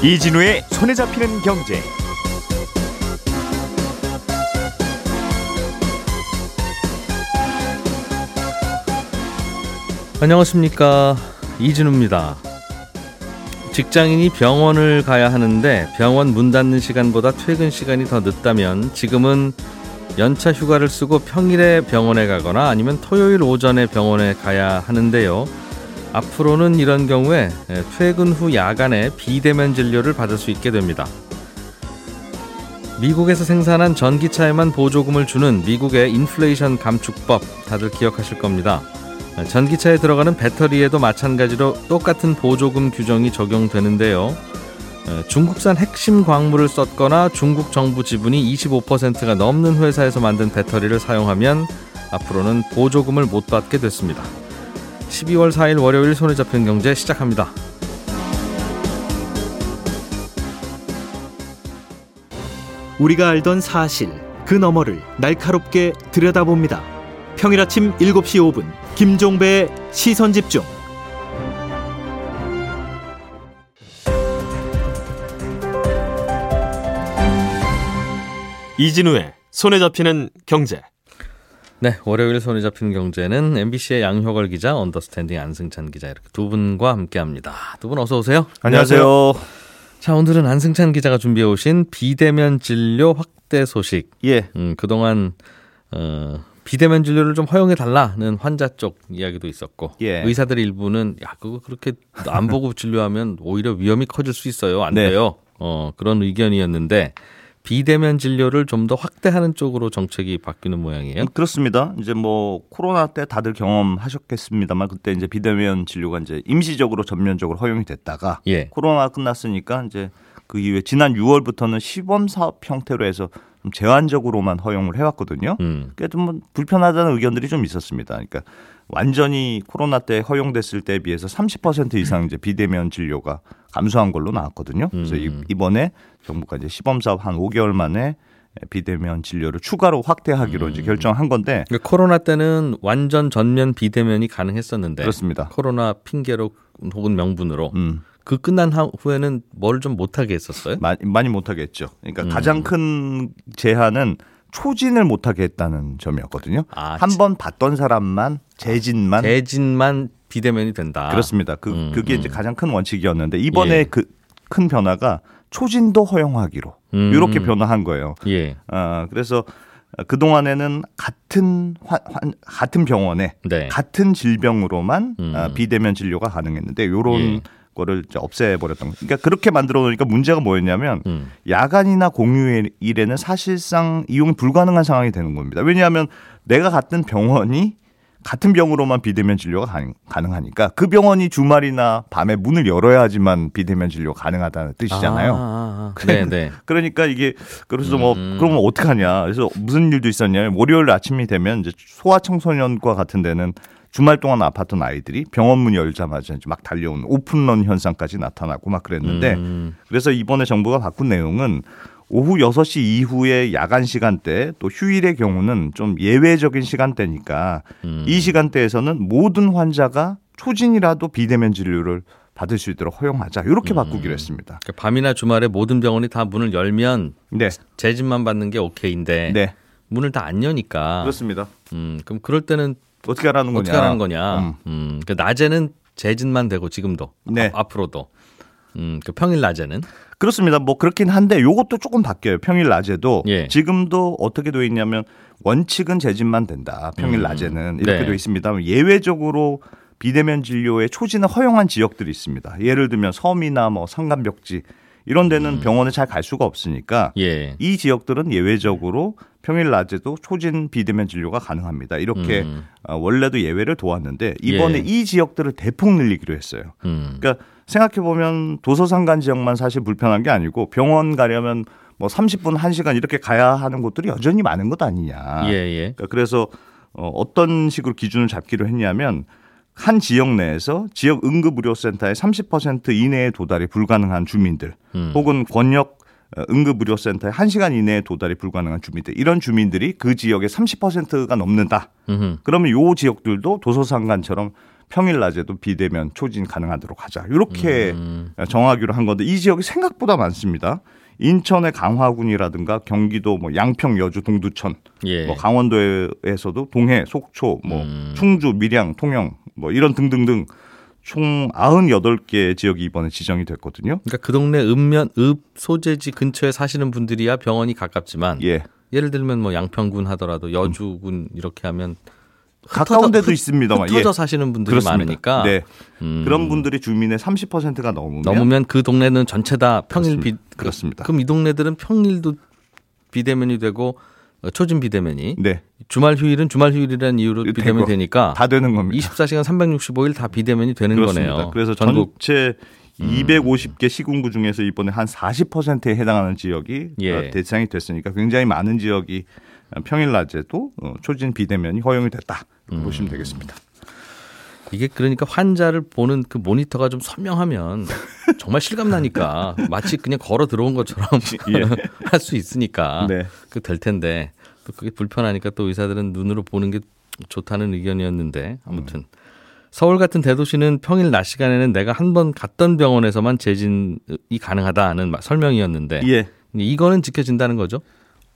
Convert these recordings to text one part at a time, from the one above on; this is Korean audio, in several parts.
이진우의 손에 잡히는 경제. 안녕하십니까 이진우입니다. 직장인이 병원을 가야 하는데 병원 문 닫는 시간보다 퇴근 시간이 더 늦다면 지금은 연차 휴가를 쓰고 평일에 병원에 가거나 아니면 토요일 오전에 병원에 가야 하는데요. 앞으로는 이런 경우에 퇴근 후 야간에 비대면 진료를 받을 수 있게 됩니다. 미국에서 생산한 전기차에만 보조금을 주는 미국의 인플레이션 감축법 다들 기억하실 겁니다. 전기차에 들어가는 배터리에도 마찬가지로 똑같은 보조금 규정이 적용되는데요. 중국산 핵심 광물을 썼거나 중국 정부 지분이 25%가 넘는 회사에서 만든 배터리를 사용하면 앞으로는 보조금을 못 받게 됐습니다. 12월 4일 월요일 손에 잡힌 경제 시작합니다. 우리가 알던 사실 그 너머를 날카롭게 들여다봅니다. 평일 아침 7시 5분 김종배의 시선 집중. 이진우의 손에 잡히는 경제. 네, 월요일 손에 잡히는 경제는 MBC의 양효걸 기자, 언더스탠딩 안승찬 기자 이렇게 두 분과 함께합니다. 두 분 어서 오세요. 안녕하세요. 자, 오늘은 안승찬 기자가 준비해 오신 비대면 진료 확대 소식. 예. 음, 그동안 어, 비대면 진료를 좀 허용해 달라는 환자 쪽 이야기도 있었고 예. 의사들 일부는 야 그거 그렇게 안 보고 진료하면 오히려 위험이 커질 수 있어요. 안 네. 돼요. 어, 그런 의견이었는데 비대면 진료를 좀 더 확대하는 쪽으로 정책이 바뀌는 모양이에요. 그렇습니다. 이제 뭐 코로나 때 다들 경험하셨겠습니다만 그때 이제 비대면 진료가 이제 임시적으로 전면적으로 허용이 됐다가 예. 코로나 끝났으니까 이제 그 이후에 지난 6월부터는 시범 사업 형태로 해서 좀 제한적으로만 허용을 해왔거든요. 음. 그게 좀 불편하다는 의견들이 좀 있었습니다. 그러니까 완전히 코로나 때 허용됐을 때에 비해서 30% 이상 이제 비대면 진료가 감소한 걸로 나왔거든요. 그래서 이- 음. 이번에 정부가 이제 시범 사업 한 5개월 만에 비대면 진료를 추가로 확대하기로 음. 이제 결정한 건데 그러니까 코로나 때는 완전 전면 비대면이 가능했었는데 그렇습니다. 코로나 핑계로 혹은 명분으로 음, 그 끝난 하- 후에는 뭘 좀 못하게 했었어요. 많이, 많이 못하겠죠. 그러니까 음. 가장 큰 제한은 초진을 못하게 했다는 점이었거든요. 아, 한번 봤던 사람만 재진만 대진만 비대면이 된다. 그렇습니다. 그 음, 그게 음. 이제 가장 큰 원칙이었는데 이번에 예. 그큰 변화가 초진도 허용하기로 음. 이렇게 변화한 거예요. 예. 아 그래서 그 동안에는 같은 환, 환- 같은 병원에 네. 같은 질병으로만 음. 아, 비대면 진료가 가능했는데 요런 예. 거를 이제 없애버렸던 거. 그러니까 그렇게 만들어 놓으니까 문제가 뭐였냐면 음. 야간이나 공휴일에는 사실상 이용이 불가능한 상황이 되는 겁니다. 왜냐하면 내가 갔던 병원이 같은 병으로만 비대면 진료가 가능, 가능 하니까 그 병원이 주말이나 밤에 문을 열어야지만 비대면 진료가 가능하다는 뜻이잖아요. 아, 아, 아. 네, 네. 그러니까 이게 그래서 뭐 음. 그러면 어떡하냐. 그래서 무슨 일도 있었냐면 월요일 아침이 되면 이제 소아 청소년과 같은 데는 주말 동안 아팠던 아이들이 병원 문 열자마자 이제 막 달려오는 오픈런 현상까지 나타나고 막 그랬는데 음. 그래서 이번에 정부가 바꾼 내용은 오후 6시 이후의 야간 시간대 또 휴일의 경우는 좀 예외적인 시간대니까 음. 이 시간대에서는 모든 환자가 초진이라도 비대면 진료를 받을 수 있도록 허용하자 이렇게 음. 바꾸기로 했습니다. 그러니까 밤이나 주말에 모든 병원이 다 문을 열면 네, 재진만 받는 게 오케이인데 네, 문을 다 안 여니까 그렇습니다. 음, 그럼 그럴 때는 어떻게 하라는 거냐? 어떻게 하는 거냐? 음. 음. 그 낮에는 재진만 되고 지금도 네. 앞, 앞으로도 음, 그 평일 낮에는 그렇습니다. 뭐 그렇긴 한데 요것도 조금 바뀌어요. 평일 낮에도 예. 지금도 어떻게 돼 있냐면 원칙은 재진만 된다. 평일 음. 낮에는 이렇게 네. 돼 있습니다. 예외적으로 비대면 진료에 초진을 허용한 지역들이 있습니다. 예를 들면 섬이나 뭐 산간벽지 이런 데는 병원에 잘 갈 수가 없으니까 음. 예. 이 지역들은 예외적으로 평일 낮에도 초진 비대면 진료가 가능합니다. 이렇게 음. 어, 원래도 예외를 도왔는데 이번에 예. 이 지역들을 대폭 늘리기로 했어요. 음. 그러니까 생각해 보면 도서 상간 지역만 사실 불편한 게 아니고 병원 가려면 뭐 30분, 1시간 이렇게 가야 하는 곳들이 여전히 많은 것 아니냐. 예, 예. 그러니까 그래서 어, 어떤 식으로 기준을 잡기로 했냐면 한 지역 내에서 지역 응급의료센터의 30% 이내에 도달이 불가능한 주민들 음. 혹은 권역 어, 응급의료센터에 1시간 이내에 도달이 불가능한 주민들 이런 주민들이 그 지역의 30%가 넘는다. 음흠. 그러면 요 지역들도 도서상관처럼 평일 낮에도 비대면 초진 가능하도록 하자. 이렇게 음. 정하기로 한 건데 이 지역이 생각보다 많습니다. 인천의 강화군이라든가 경기도 뭐 양평, 여주, 동두천, 예. 뭐 강원도에서도 동해, 속초, 뭐 음. 충주, 밀양, 통영 뭐 이런 등등등 총 98개 지역이 이번에 지정이 됐거든요. 그러니까 그 동네 읍면 읍 소재지 근처에 사시는 분들이야 병원이 가깝지만 예. 예를 들면 뭐 양평군 하더라도 여주군 이렇게 하면 가까운 데도 흩- 있습니다만 흩어져 예. 사시는 분들이 그렇습니다. 많으니까 네. 음, 그런 분들이 주민의 30%가 넘으면 넘으면 그 동네는 전체 다 평일 비 그렇습니다. 그럼 이 동네들은 평일도 비대면이 되고 어, 초진 비대면이 네. 주말 휴일은 주말 휴일이라는 이유로 되고, 비대면 되니까 다 되는 겁니다. 24시간 365일 다 비대면이 되는 그렇습니다. 거네요. 그래서 전국 전체 250개 시군구 중에서 이번에 한 40%에 해당하는 지역이 예. 어, 대상이 됐으니까 굉장히 많은 지역이 평일 낮에도 어, 초진 비대면이 허용이 됐다. 음. 보시면 되겠습니다. 이게 그러니까 환자를 보는 그 모니터가 좀 선명하면 정말 실감 나니까 마치 그냥 걸어 들어온 것처럼 예. 할수 있으니까 네. 그될 텐데 또 그게 불편하니까 또 의사들은 눈으로 보는 게 좋다는 의견이었는데 아무튼 서울 같은 대도시는 평일 낮 시간에는 내가 한 번 갔던 병원에서만 재진이 가능하다는 마- 설명이었는데 예. 이거는 지켜진다는 거죠?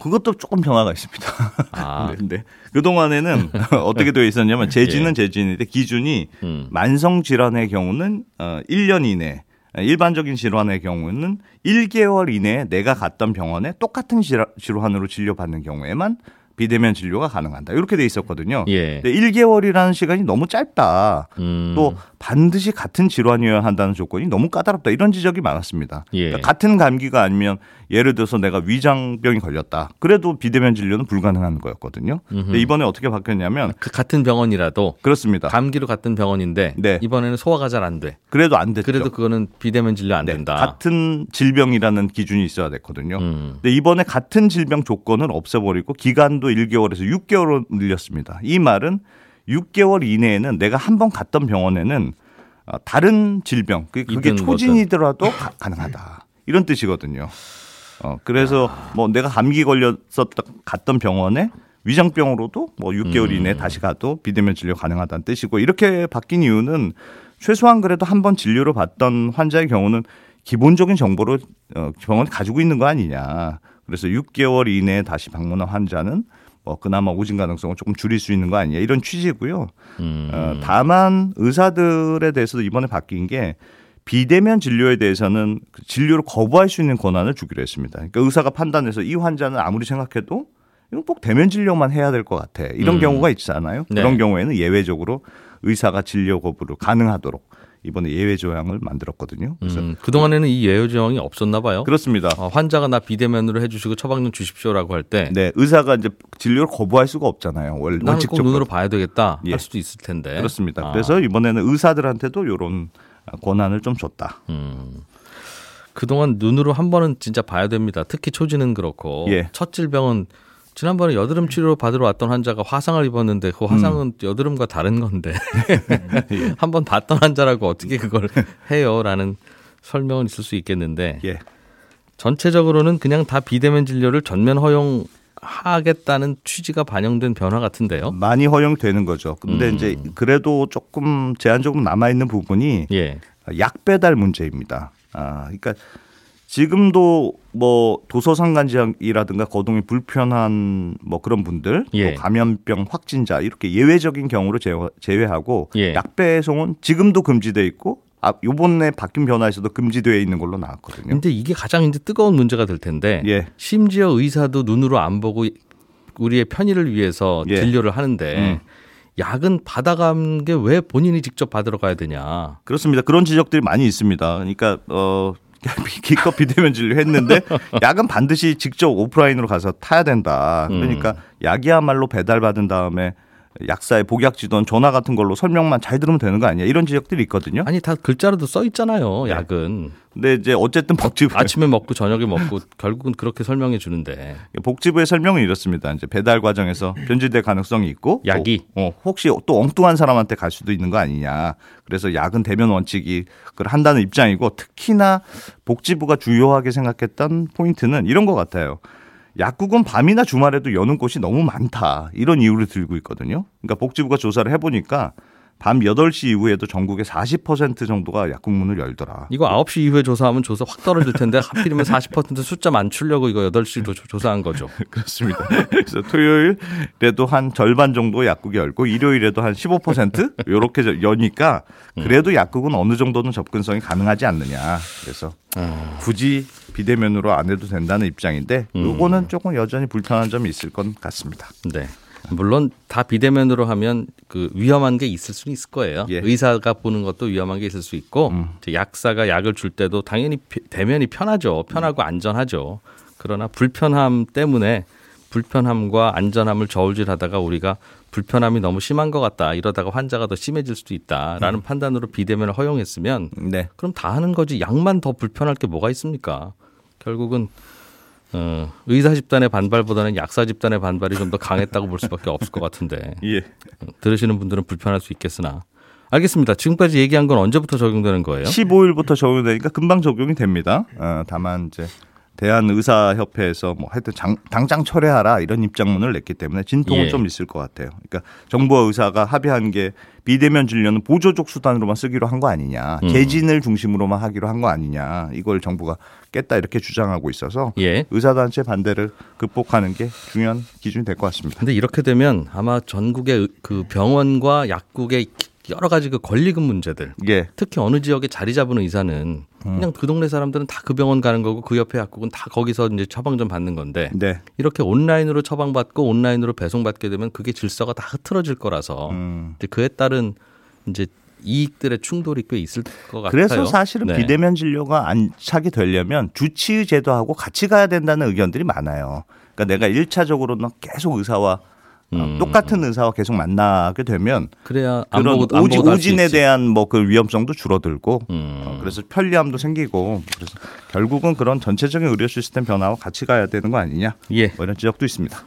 그것도 조금 변화가 있습니다. 아, 네, 근데 그동안에는 어떻게 되어 있었냐면 재진은 재진인데 기준이 예. 음. 만성 질환의 경우는 어 1년 이내 일반적인 질환의 경우는 1개월 이내에 내가 갔던 병원에 똑같은 질환- 질환으로 진료받는 경우에만 비대면 진료가 가능한다. 이렇게 돼 있었거든요. 예. 근데 1개월이라는 시간이 너무 짧다. 음. 또 반드시 같은 질환이어야 한다는 조건이 너무 까다롭다. 이런 지적이 많았습니다. 예. 그러니까 같은 감기가 아니면 예를 들어서 내가 위장병이 걸렸다. 그래도 비대면 진료는 불가능한 거였거든요. 근데 이번에 어떻게 바뀌었냐면 그 같은 병원이라도 그렇습니다. 감기로 같은 병원인데 네. 이번에는 소화가 잘 안 돼. 그래도 안 됐죠. 그래도 그거는 비대면 진료 안 네, 된다. 같은 질병이라는 기준이 있어야 됐거든요. 음. 근데 이번에 같은 질병 조건을 없애버리고 기간도 1개월에서 6개월로 늘렸습니다. 이 말은 6개월 이내에는 내가 한 번 갔던 병원에는 어, 다른 질병, 그- 그게 초진이더라도 가, 가능하다. 이런 뜻이거든요. 어, 그래서 뭐 내가 감기 걸렸었다 갔던 병원에 위장병으로도 뭐 6개월 음. 이내에 다시 가도 비대면 진료 가능하다는 뜻이고 이렇게 바뀐 이유는 최소한 그래도 한 번 진료를 받던 환자의 경우는 기본적인 정보를 어, 병원에 가지고 있는 거 아니냐. 그래서 6개월 이내에 다시 방문한 환자는 뭐 그나마 오진 가능성을 조금 줄일 수 있는 거 아니냐 이런 취지고요. 음. 어, 다만 의사들에 대해서도 이번에 바뀐 게 비대면 진료에 대해서는 그 진료를 거부할 수 있는 권한을 주기로 했습니다. 그러니까 의사가 판단해서 이 환자는 아무리 생각해도 이건 꼭 대면 진료만 해야 될 것 같아. 이런 음. 경우가 있잖아요. 네. 그런 경우에는 예외적으로 의사가 진료 거부를 가능하도록 이번에 예외 조항을 만들었거든요. 그래서 음, 그동안에는 이 예외 조항이 없었나 봐요. 그렇습니다. 어, 환자가 나 비대면으로 해주시고 처방전 주십시오라고 할 때 네, 의사가 이제 진료를 거부할 수가 없잖아요. 원- 나는 꼭 원칙적으로. 눈으로 봐야 되겠다 예. 할 수도 있을 텐데. 그렇습니다. 아, 그래서 이번에는 의사들한테도 이런 권한을 좀 줬다. 음. 그동안 눈으로 한 번은 진짜 봐야 됩니다. 특히 초지는 그렇고 예. 첫 질병은 지난번에 여드름 치료 받으러 왔던 환자가 화상을 입었는데 그 화상은 음. 여드름과 다른 건데 예. 한번 봤던 환자라고 어떻게 그걸 해요라는 설명은 있을 수 있겠는데 예. 전체적으로는 그냥 다 비대면 진료를 전면 허용 하겠다는 취지가 반영된 변화 같은데요. 많이 허용되는 거죠. 근데 음. 이제 그래도 조금 제한적으로 남아 있는 부분이 예. 약 배달 문제입니다. 아, 그러니까 지금도 뭐 도서상관 지역이라든가 거동이 불편한 뭐 그런 분들, 예. 또 감염병 확진자 이렇게 예외적인 경우를 제외- 제외하고 예. 약 배송은 지금도 금지돼 있고 아, 요번에 바뀐 변화에서도 금지되어 있는 걸로 나왔거든요. 근데 이게 가장 이제 뜨거운 문제가 될 텐데 예. 심지어 의사도 눈으로 안 보고 우리의 편의를 위해서 예. 진료를 하는데 음. 약은 받아간 게 왜 본인이 직접 받으러 가야 되냐. 그렇습니다. 그런 지적들이 많이 있습니다. 그러니까 어 기껏 비대면 진료했는데 약은 반드시 직접 오프라인으로 가서 타야 된다. 그러니까 약이야말로 배달받은 다음에 약사의 복약 지도는 전화 같은 걸로 설명만 잘 들으면 되는 거 아니야? 이런 지적들이 있거든요. 아니 다 글자로도 써 있잖아요. 네. 약은 근데 이제 어쨌든 복지부 아침에 먹고 저녁에 먹고 결국은 그렇게 설명해 주는데 복지부의 설명은 이렇습니다. 이제 배달 과정에서 변질될 가능성이 있고 약이? 또, 어, 혹시 또 엉뚱한 사람한테 갈 수도 있는 거 아니냐. 그래서 약은 대면 원칙이 그걸 한다는 입장이고 특히나 복지부가 주요하게 생각했던 포인트는 이런 것 같아요. 약국은 밤이나 주말에도 여는 곳이 너무 많다. 이런 이유를 들고 있거든요. 그러니까 복지부가 조사를 해보니까 밤 8시 이후에도 전국의 40% 정도가 약국 문을 열더라. 이거 9시 이후에 조사하면 조사 확 떨어질 텐데 하필이면 40% 숫자 맞추려고 이거 8시도 조사한 거죠. 그렇습니다. 그래서 토요일에도 한 절반 정도 약국이 열고 일요일에도 한 15% 이렇게 여니까 그래도 약국은 어느 정도는 접근성이 가능하지 않느냐. 그래서 굳이 비대면으로 안 해도 된다는 입장인데 요거는 조금 여전히 불편한 점이 있을 것 같습니다. 네. 물론 다 비대면으로 하면 그 위험한 게 있을 수는 있을 거예요. 예. 의사가 보는 것도 위험한 게 있을 수 있고 이제 약사가 약을 줄 때도 당연히 피- 대면이 편하죠. 편하고 안전하죠. 그러나 불편함 때문에 불편함과 안전함을 저울질하다가 우리가 불편함이 너무 심한 것 같다. 이러다가 환자가 더 심해질 수도 있다라는 판단으로 비대면을 허용했으면 네. 그럼 다 하는 거지. 약만 더 불편할 게 뭐가 있습니까? 결국은 어, 의사 집단의 반발보다는 약사 집단의 반발이 좀 더 강했다고 볼 수밖에 없을 것 같은데 예. 들으시는 분들은 불편할 수 있겠으나 알겠습니다. 지금까지 얘기한 건 언제부터 적용되는 거예요? 15일부터 적용되니까 금방 적용이 됩니다. 어, 다만 이제 대한의사협회에서 뭐 하여튼 장- 당장 철회하라 이런 입장문을 냈기 때문에 진통은 예. 좀 있을 것 같아요. 그러니까 정부와 의사가 합의한 게 비대면 진료는 보조적 수단으로만 쓰기로 한 거 아니냐, 음. 개진을 중심으로만 하기로 한 거 아니냐, 이걸 정부가 깼다 이렇게 주장하고 있어서 예. 의사단체 반대를 극복하는 게 중요한 기준이 될 것 같습니다. 근데 이렇게 되면 아마 전국의 의- 그 병원과 약국의 여러 가지 그 권리금 문제들 예, 특히 어느 지역에 자리 잡은 의사는 그냥 그 동네 사람들은 다 그 병원 가는 거고 그 옆에 약국은 다 거기서 이제 처방전 받는 건데 네, 이렇게 온라인으로 처방받고 온라인으로 배송받게 되면 그게 질서가 다 흐트러질 거라서 음. 그에 따른 이제 이익들의 충돌이 꽤 있을 것 같아요. 그래서 사실은 네. 비대면 진료가 안착이 되려면 주치의 제도하고 같이 가야 된다는 의견들이 많아요. 그러니까 내가 일차적으로는 계속 의사와 어, 음. 똑같은 의사와 계속 만나게 되면 그래야 안 그런 보고 안 갈수 오진에. 대한 뭐 그 위험성도 줄어들고 음. 어, 그래서 편리함도 생기고 그래서 결국은 그런 전체적인 의료 시스템 변화와 같이 가야 되는 거 아니냐 예. 뭐 이런 지적도 있습니다.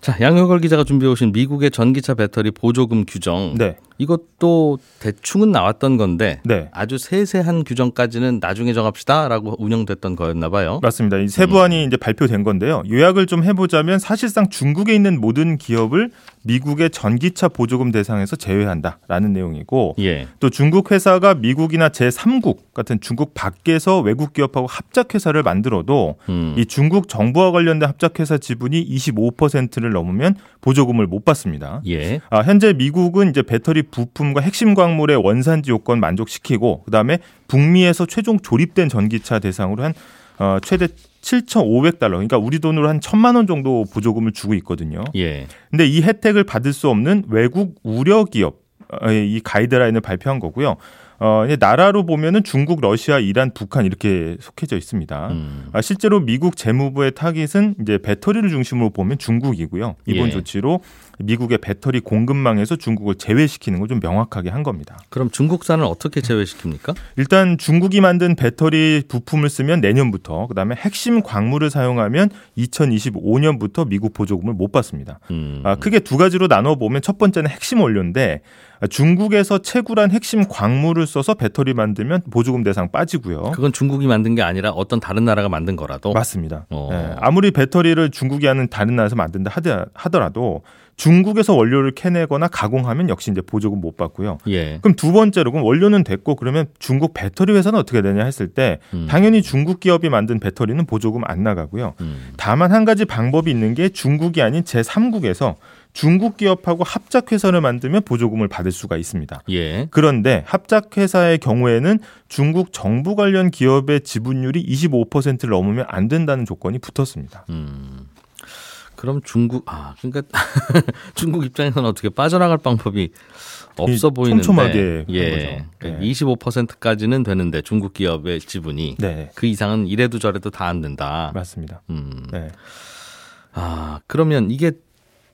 자, 양효걸 기자가 준비해 오신 미국의 전기차 배터리 보조금 규정. 네. 이것도 대충은 나왔던 건데 네. 아주 세세한 규정까지는 나중에 정합시다라고 운영됐던 거였나 봐요. 맞습니다. 이 세부안이 이제 발표된 건데요. 요약을 좀 해보자면 사실상 중국에 있는 모든 기업을 미국의 전기차 보조금 대상에서 제외한다라는 내용이고 예. 또 중국 회사가 미국이나 제3국 같은 중국 밖에서 외국 기업하고 합작 회사를 만들어도 음. 이 중국 정부와 관련된 합작 회사 지분이 25%를 넘으면 보조금을 못 받습니다. 예. 아, 현재 미국은 이제 배터리 부품과 핵심 광물의 원산지 요건 만족시키고 그다음에 북미에서 최종 조립된 전기차 대상으로 한 어, 최대 7,500달러 그러니까 우리 돈으로 한 천만 원 정도 보조금을 주고 있거든요. 예. 근데 이 혜택을 받을 수 없는 외국 우려 기업의 이 가이드라인을 발표한 거고요. 어, 나라로 보면은 중국, 러시아, 이란, 북한 이렇게 속해져 있습니다. 음. 아, 실제로 미국 재무부의 타깃은 이제 배터리를 중심으로 보면 중국이고요. 이번 예. 조치로 미국의 배터리 공급망에서 중국을 제외시키는 걸 좀 명확하게 한 겁니다. 그럼 중국산을 어떻게 제외시킵니까? 일단 중국이 만든 배터리 부품을 쓰면 내년부터 그다음에 핵심 광물을 사용하면 2025년부터 미국 보조금을 못 받습니다. 음. 아, 크게 두 가지로 나눠 보면 첫 번째는 핵심 원료인데 아, 중국에서 채굴한 핵심 광물을 써서 배터리 만들면 보조금 대상 빠지고요. 그건 중국이 만든 게 아니라 어떤 다른 나라가 만든 거라도 맞습니다. 어. 예, 아무리 배터리를 중국이 하는 다른 나라에서 만든다 하더- 하더라도 중국에서 원료를 캐내거나 가공하면 역시 이제 보조금 못 받고요. 예. 그럼 두 번째로 그럼 원료는 됐고 그러면 중국 배터리 회사는 어떻게 되냐 했을 때 음. 당연히 중국 기업이 만든 배터리는 보조금 안 나가고요. 음. 다만 한 가지 방법이 있는 게 중국이 아닌 제3국에서 중국 기업하고 합작 회사를 만들면 보조금을 받을 수가 있습니다. 예. 그런데 합작 회사의 경우에는 중국 정부 관련 기업의 지분율이 25%를 넘으면 안 된다는 조건이 붙었습니다. 음. 그럼 중국 아 그러니까 중국 입장에서는 어떻게 빠져나갈 방법이 없어 이 보이는데 촘촘하게 한 예. 거죠. 네. 25%까지는 되는데 중국 기업의 지분이 네, 그 이상은 이래도 저래도 다 안 된다. 맞습니다. 음. 네. 아, 그러면 이게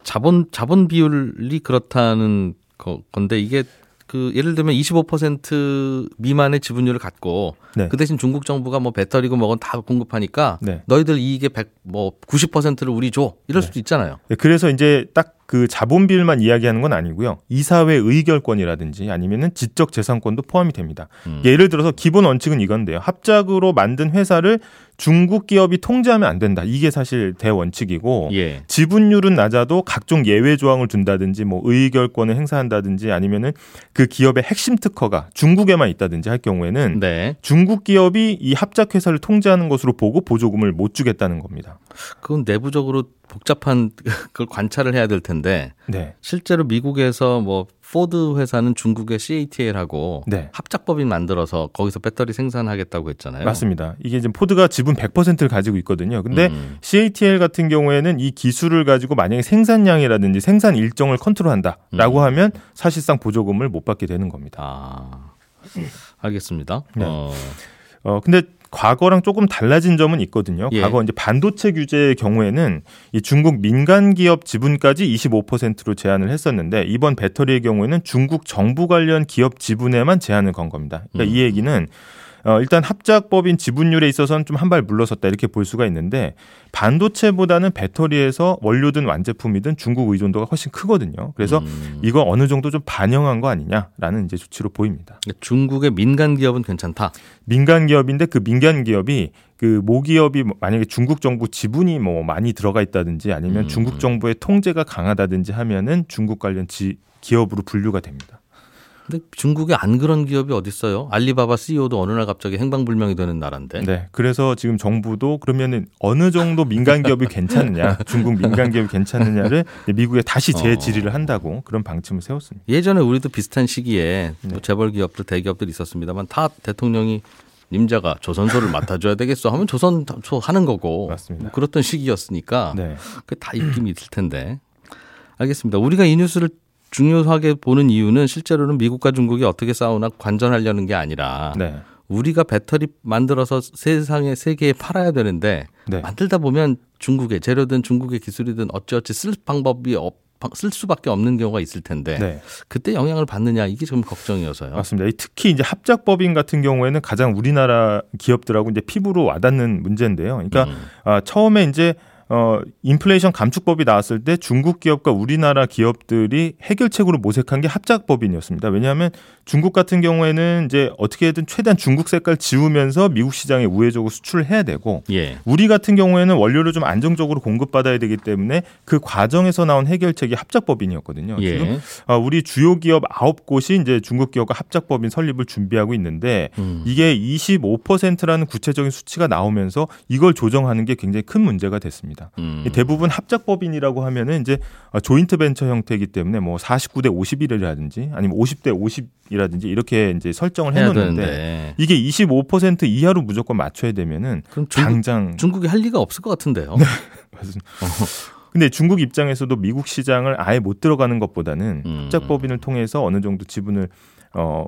자본 자본 비율이 그렇다는 거, 건데 이게 그 예를 들면 25% 미만의 지분율을 갖고 네. 그 대신 중국 정부가 뭐 배터리고 뭐건 다 공급하니까 네. 너희들 이익의 100 뭐 90%를 우리 줘 이럴 네. 수도 있잖아요. 네, 그래서 이제 딱 그 자본 비율만 이야기하는 건 아니고요. 이사회 의결권이라든지 아니면은 지적 재산권도 포함이 됩니다. 음. 예를 들어서 기본 원칙은 이건데요. 합작으로 만든 회사를 중국 기업이 통제하면 안 된다. 이게 사실 대원칙이고 예. 지분율은 낮아도 각종 예외 조항을 둔다든지 뭐 의결권을 행사한다든지 아니면은 그 기업의 핵심 특허가 중국에만 있다든지 할 경우에는 네. 중국 기업이 이 합작 회사를 통제하는 것으로 보고 보조금을 못 주겠다는 겁니다. 그건 내부적으로 복잡한 그걸 관찰을 해야 될 텐데 네. 실제로 미국에서 뭐 포드 회사는 중국의 CATL하고 네. 합작법인 만들어서 거기서 배터리 생산하겠다고 했잖아요. 맞습니다. 이게 지금 포드가 지분 100%를 가지고 있거든요. 근데 음. CATL 같은 경우에는 이 기술을 가지고 만약에 생산량이라든지 생산 일정을 컨트롤한다라고 음. 하면 사실상 보조금을 못 받게 되는 겁니다. 아. 알겠습니다. 네. 어. 어 근데 과거랑 조금 달라진 점은 있거든요. 예. 과거 이제 반도체 규제의 경우에는 이 중국 민간 기업 지분까지 25%로 제한을 했었는데 이번 배터리의 경우에는 중국 정부 관련 기업 지분에만 제한을 건 겁니다. 그러니까 음. 이 얘기는 어, 일단 합작법인 지분율에 있어서는 좀 한 발 물러섰다 이렇게 볼 수가 있는데 반도체보다는 배터리에서 원료든 완제품이든 중국 의존도가 훨씬 크거든요. 그래서 음. 이거 어느 정도 좀 반영한 거 아니냐라는 이제 조치로 보입니다. 중국의 민간 기업은 괜찮다. 민간 기업인데 그 민간 기업이 그 모기업이 뭐 만약에 중국 정부 지분이 뭐 많이 들어가 있다든지 아니면 음. 중국 정부의 통제가 강하다든지 하면은 중국 관련 지, 기업으로 분류가 됩니다. 근데 중국에 안 그런 기업이 어디 있어요? 알리바바 CEO도 어느 날 갑자기 행방불명이 되는 나라인데. 네. 그래서 지금 정부도 그러면은 어느 정도 민간 기업이 괜찮느냐, 중국 민간 기업이 괜찮느냐를 미국에 다시 재질의를 한다고 그런 방침을 세웠습니다. 예전에 우리도 비슷한 시기에 또 네. 재벌 기업들 대기업들이 있었습니다만 다 대통령이 님자가 조선소를 맡아줘야 되겠어 하면 조선소 하는 거고 맞습니다. 뭐 그렇던 시기였으니까 네. 그게 다 입김이 있을 텐데 알겠습니다. 우리가 이 뉴스를 중요하게 보는 이유는 실제로는 미국과 중국이 어떻게 싸우나 관전하려는 게 아니라 네. 우리가 배터리 만들어서 세상에 세계에 팔아야 되는데 네. 만들다 보면 중국의 재료든 중국의 기술이든 어찌어찌 쓸 방법이 없, 쓸 수밖에 없는 경우가 있을 텐데 네. 그때 영향을 받느냐 이게 좀 걱정이어서요. 맞습니다. 이 특히 이제 합작법인 같은 경우에는 가장 우리나라 기업들하고 이제 피부로 와닿는 문제인데요. 그러니까 음. 아, 처음에 이제 어, 인플레이션 감축법이 나왔을 때 중국 기업과 우리나라 기업들이 해결책으로 모색한 게 합작법인이었습니다. 왜냐하면 중국 같은 경우에는 이제 어떻게든 최대한 중국 색깔 지우면서 미국 시장에 우회적으로 수출을 해야 되고 예. 우리 같은 경우에는 원료를 좀 안정적으로 공급받아야 되기 때문에 그 과정에서 나온 해결책이 합작법인이었거든요. 지금 예. 아, 우리 주요 기업 아홉 곳이 이제 중국 기업과 합작법인 설립을 준비하고 있는데 음. 이게 25%라는 구체적인 수치가 나오면서 이걸 조정하는 게 굉장히 큰 문제가 됐습니다. 음. 대부분 합작법인이라고 하면은 이제 조인트 벤처 형태이기 때문에 뭐 49대 51이라든지 아니면 50대 50이라든지 이렇게 이제 설정을 해놓는데 이게 25% 이하로 무조건 맞춰야 되면은 그럼 중국, 당장 중국이 할 리가 없을 것 같은데요. 근데 중국 입장에서도 미국 시장을 아예 못 들어가는 것보다는 음. 합작법인을 통해서 어느 정도 지분을 어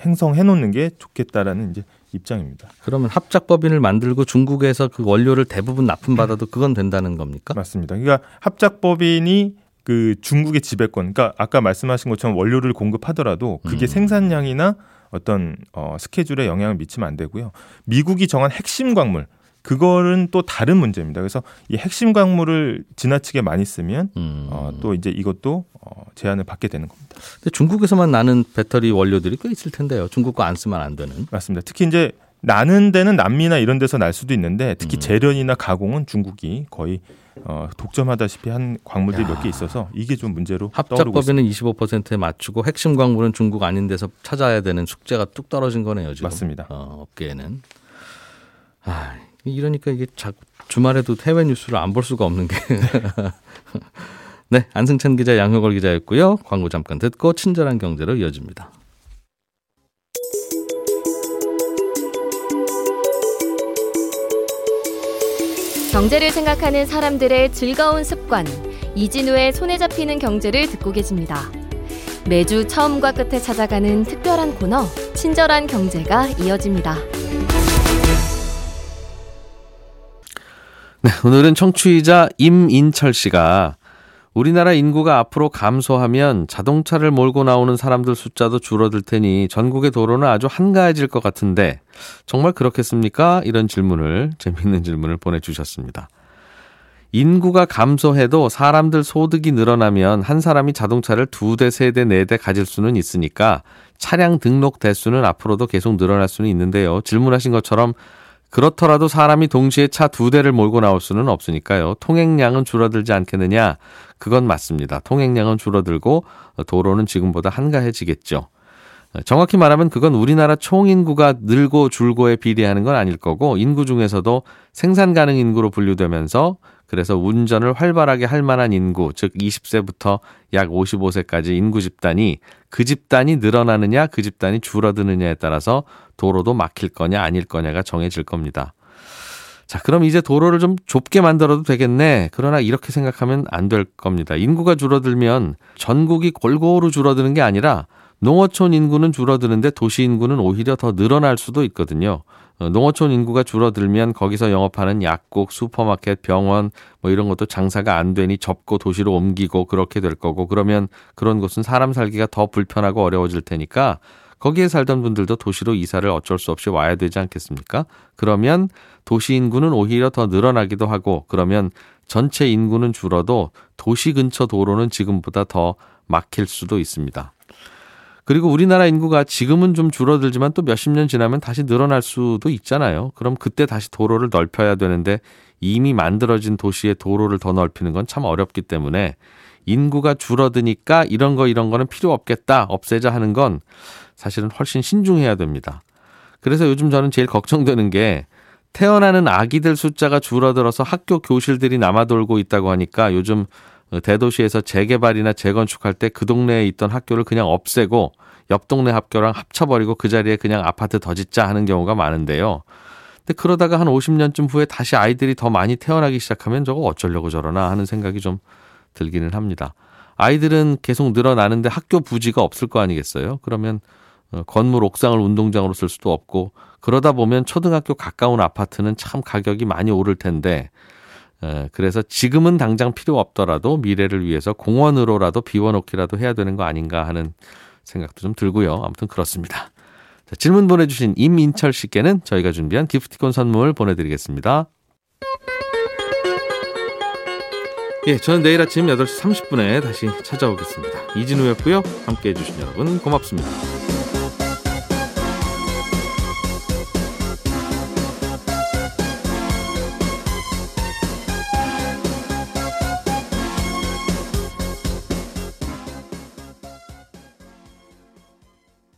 행성해 놓는 게 좋겠다라는 이제 입장입니다. 그러면 합작법인을 만들고 중국에서 그 원료를 대부분 납품받아도 그건 된다는 겁니까? 맞습니다. 그러니까 합작법인이 그 중국의 지배권, 그러니까 아까 말씀하신 것처럼 원료를 공급하더라도 그게 음. 생산량이나 어떤 어, 스케줄에 영향을 미치면 안 되고요. 미국이 정한 핵심 광물, 그거는 또 다른 문제입니다. 그래서 이 핵심 광물을 지나치게 많이 쓰면 음. 어, 또 이제 이것도 어, 제한을 받게 되는 겁니다. 근데 중국에서만 나는 배터리 원료들이 꽤 있을 텐데요. 중국 거 안 쓰면 안 되는. 맞습니다. 특히 이제 나는 데는 남미나 이런 데서 날 수도 있는데 특히 음. 재련이나 가공은 중국이 거의 어, 독점하다시피 한 광물들이 야. 몇개 있어서 이게 좀 문제로. 합작법인은 25%에 맞추고 핵심 광물은 중국 아닌 데서 찾아야 되는 숙제가 뚝 떨어진 거네요, 지금. 맞습니다. 어, 업계에는. 아, 이러니까 이게 자, 주말에도 해외 뉴스를 안 볼 수가 없는 게. 네, 안승찬 기자, 양효걸 기자였고요. 광고 잠깐 듣고 친절한 경제로 이어집니다. 경제를 생각하는 사람들의 즐거운 습관 이진우의 손에 잡히는 경제를 듣고 계십니다. 매주 처음과 끝에 찾아가는 특별한 코너 친절한 경제가 이어집니다. 네, 오늘은 청취자 임인철 씨가 우리나라 인구가 앞으로 감소하면 자동차를 몰고 나오는 사람들 숫자도 줄어들 테니 전국의 도로는 아주 한가해질 것 같은데 정말 그렇겠습니까? 이런 질문을 재미있는 질문을 보내주셨습니다. 인구가 감소해도 사람들 소득이 늘어나면 한 사람이 자동차를 두 대, 세 대, 네 대 가질 수는 있으니까 차량 등록 대수는 앞으로도 계속 늘어날 수는 있는데요. 질문하신 것처럼 그렇더라도 사람이 동시에 차 두 대를 몰고 나올 수는 없으니까요. 통행량은 줄어들지 않겠느냐? 그건 맞습니다. 통행량은 줄어들고 도로는 지금보다 한가해지겠죠. 정확히 말하면 그건 우리나라 총 인구가 늘고 줄고에 비례하는 건 아닐 거고 인구 중에서도 생산 가능 인구로 분류되면서 그래서 운전을 활발하게 할 만한 인구, 즉 20세부터 약 55세까지 인구 집단이 그 집단이 늘어나느냐, 그 집단이 줄어드느냐에 따라서 도로도 막힐 거냐, 아닐 거냐가 정해질 겁니다. 자, 그럼 이제 도로를 좀 좁게 만들어도 되겠네. 그러나 이렇게 생각하면 안 될 겁니다. 인구가 줄어들면 전국이 골고루 줄어드는 게 아니라 농어촌 인구는 줄어드는데 도시 인구는 오히려 더 늘어날 수도 있거든요. 어, 농어촌 인구가 줄어들면 거기서 영업하는 약국, 슈퍼마켓, 병원 뭐 이런 것도 장사가 안 되니 접고 도시로 옮기고 그렇게 될 거고 그러면 그런 곳은 사람 살기가 더 불편하고 어려워질 테니까 거기에 살던 분들도 도시로 이사를 어쩔 수 없이 와야 되지 않겠습니까? 그러면 도시 인구는 오히려 더 늘어나기도 하고 그러면 전체 인구는 줄어도 도시 근처 도로는 지금보다 더 막힐 수도 있습니다. 그리고 우리나라 인구가 지금은 좀 줄어들지만 또 몇십 년 지나면 다시 늘어날 수도 있잖아요. 그럼 그때 다시 도로를 넓혀야 되는데 이미 만들어진 도시의 도로를 더 넓히는 건 참 어렵기 때문에 인구가 줄어드니까 이런 거 이런 거는 필요 없겠다 없애자 하는 건 사실은 훨씬 신중해야 됩니다. 그래서 요즘 저는 제일 걱정되는 게 태어나는 아기들 숫자가 줄어들어서 학교 교실들이 남아돌고 있다고 하니까 요즘 대도시에서 재개발이나 재건축할 때 그 동네에 있던 학교를 그냥 없애고 옆 동네 학교랑 합쳐버리고 그 자리에 그냥 아파트 더 짓자 하는 경우가 많은데요. 근데 그러다가 한 50년쯤 후에 다시 아이들이 더 많이 태어나기 시작하면 저거 어쩌려고 저러나 하는 생각이 좀 들기는 합니다. 아이들은 계속 늘어나는데 학교 부지가 없을 거 아니겠어요? 그러면 어, 건물 옥상을 운동장으로 쓸 수도 없고 그러다 보면 초등학교 가까운 아파트는 참 가격이 많이 오를 텐데 그래서 지금은 당장 필요 없더라도 미래를 위해서 공원으로라도 비워놓기라도 해야 되는 거 아닌가 하는 생각도 좀 들고요. 아무튼 그렇습니다. 자, 질문 보내주신 임인철 씨께는 저희가 준비한 기프티콘 선물 보내드리겠습니다. 예, 저는 내일 아침 8시 30분에 다시 찾아오겠습니다. 이진우였고요. 함께 해주신 여러분 고맙습니다.